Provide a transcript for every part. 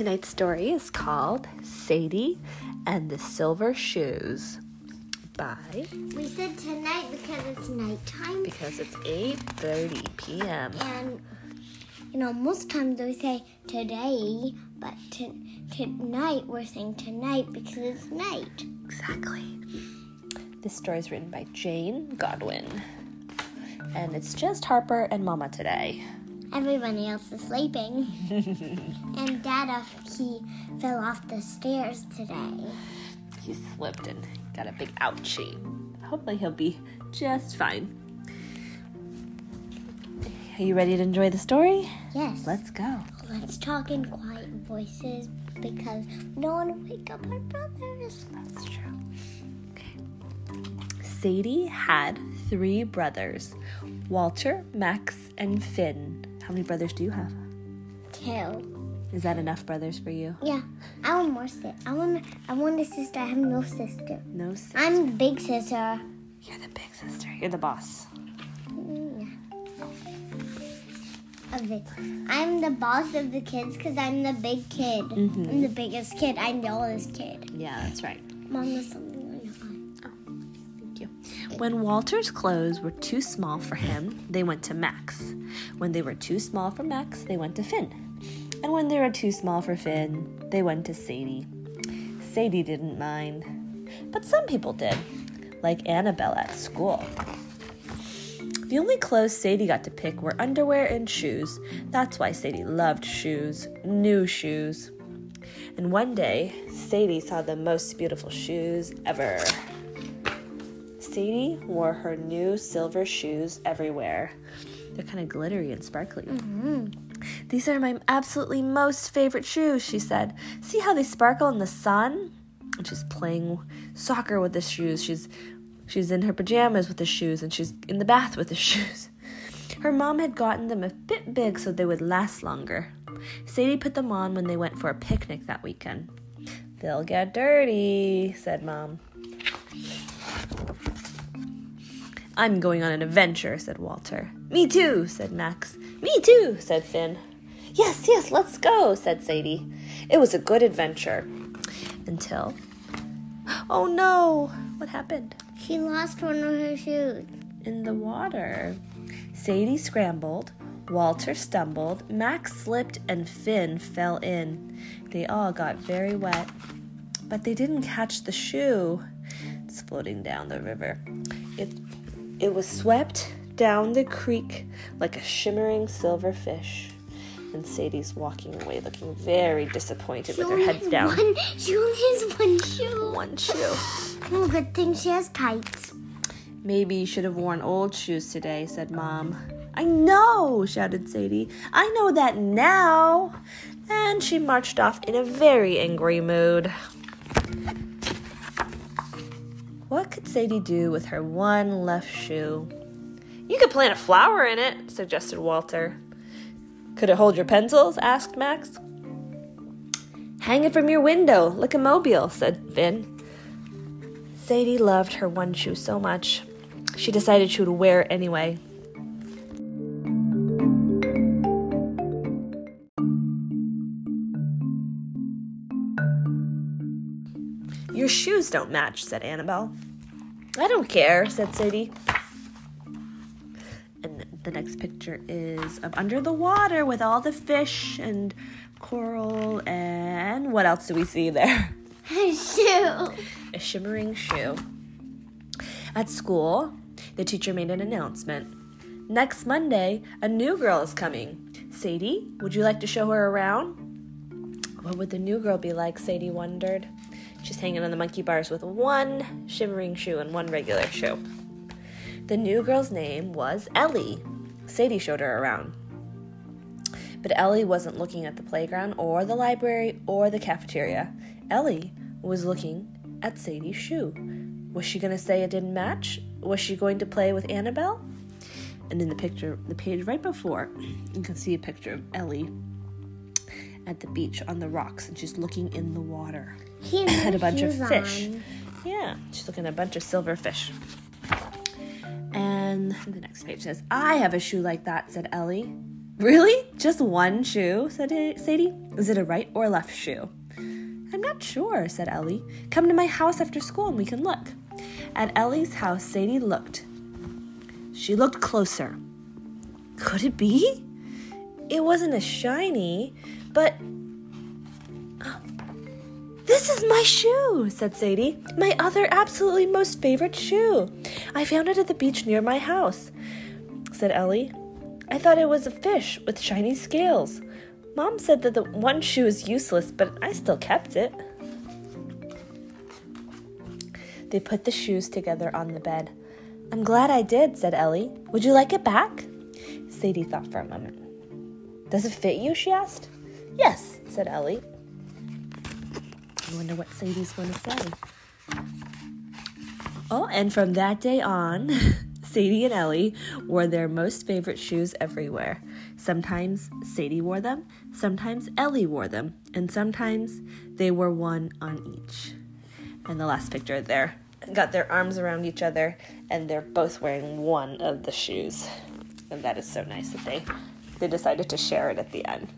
Tonight's story is called Sadie and the Silver Shoes by We said tonight because it's nighttime. because it's 8:30 p.m. And, you know, most times we say today, but to, tonight we're saying tonight because it's night. Exactly. This story is written by Jane Godwin. And it's just Harper and Mama today. Everybody else is sleeping. and Dada, uh, he fell off the stairs today. He slipped and got a big ouchie. Hopefully he'll be just fine. Are you ready to enjoy the story? Yes. Let's go. Let's talk in quiet voices because we don't want to wake up our brothers. That's true. Okay. Sadie had three brothers Walter, Max, and Finn. How many brothers do you have? Two. Is that enough brothers for you? Yeah, I want more sister. I want. I want a sister. I have no sister. No sister. I'm the big sister. You're the big sister. You're the boss. Of it. I'm the boss of the kids because I'm the big kid. Mm-hmm. I'm the biggest kid. I'm the oldest kid. Yeah, that's right. Mom, there's When Walter's clothes were too small for him, they went to Max. When they were too small for Max, they went to Finn. And when they were too small for Finn, they went to Sadie. Sadie didn't mind. But some people did, like Annabelle at school. The only clothes Sadie got to pick were underwear and shoes. That's why Sadie loved shoes, new shoes. And one day, Sadie saw the most beautiful shoes ever. Sadie wore her new silver shoes everywhere. They're kind of glittery and sparkly. Mm-hmm. These are my absolutely most favorite shoes, she said. See how they sparkle in the sun? And she's playing soccer with the shoes. She's she's in her pajamas with the shoes and she's in the bath with the shoes. Her mom had gotten them a bit big so they would last longer. Sadie put them on when they went for a picnic that weekend. They'll get dirty, said Mom. I'm going on an adventure, said Walter. Me too, said Max. Me too, said Finn. Yes, yes, let's go, said Sadie. It was a good adventure. Until. Oh no! What happened? She lost one of her shoes. In the water. Sadie scrambled, Walter stumbled, Max slipped, and Finn fell in. They all got very wet. But they didn't catch the shoe. It's floating down the river. It it was swept down the creek like a shimmering silver fish. And Sadie's walking away looking very disappointed with her head down. One, she only has one shoe. One shoe. Oh, good thing she has tights. Maybe you should have worn old shoes today, said Mom. I know, shouted Sadie. I know that now. And she marched off in a very angry mood. What could Sadie do with her one left shoe? You could plant a flower in it, suggested Walter. Could it hold your pencils? asked Max. Hang it from your window, like a mobile, said Finn. Sadie loved her one shoe so much, she decided she would wear it anyway. Your shoes don't match, said Annabelle. I don't care, said Sadie. And the next picture is of under the water with all the fish and coral and what else do we see there? A shoe. a shimmering shoe. At school, the teacher made an announcement. Next Monday, a new girl is coming. Sadie, would you like to show her around? What would the new girl be like? Sadie wondered. She's hanging on the monkey bars with one shimmering shoe and one regular shoe. The new girl's name was Ellie. Sadie showed her around. But Ellie wasn't looking at the playground or the library or the cafeteria. Ellie was looking at Sadie's shoe. Was she going to say it didn't match? Was she going to play with Annabelle? And in the picture, the page right before, you can see a picture of Ellie at the beach on the rocks, and she's looking in the water at a bunch of fish. on. Yeah, she's looking at a bunch of silver fish. And the next page says, I have a shoe like that, said Ellie. Really? Just one shoe? said Sadie. Is it a right or left shoe? I'm not sure, said Ellie. Come to my house after school and we can look. At Ellie's house, Sadie looked. She looked closer. Could it be? It wasn't as shiny, but. Uh, this is my shoe, said Sadie. My other absolutely most favorite shoe. I found it at the beach near my house, said Ellie. I thought it was a fish with shiny scales. Mom said that the one shoe is useless, but I still kept it. They put the shoes together on the bed. I'm glad I did, said Ellie. Would you like it back? Sadie thought for a moment. Does it fit you? she asked. Yes, said Ellie. I wonder what Sadie's going to say. Oh, and from that day on, Sadie and Ellie wore their most favorite shoes everywhere. Sometimes Sadie wore them, sometimes Ellie wore them, and sometimes they were one on each. And the last picture there got their arms around each other and they're both wearing one of the shoes. And that is so nice that they they decided to share it at the end.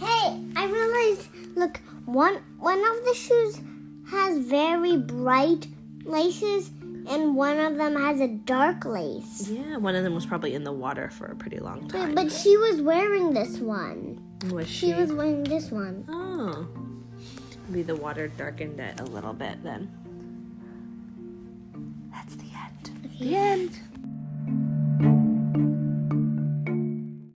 Hey, I realized look, one one of the shoes has very bright laces and one of them has a dark lace. Yeah, one of them was probably in the water for a pretty long time. But, but she was wearing this one. was she? She was wearing this one. Oh. Maybe the water darkened it a little bit then. That's the end. The end.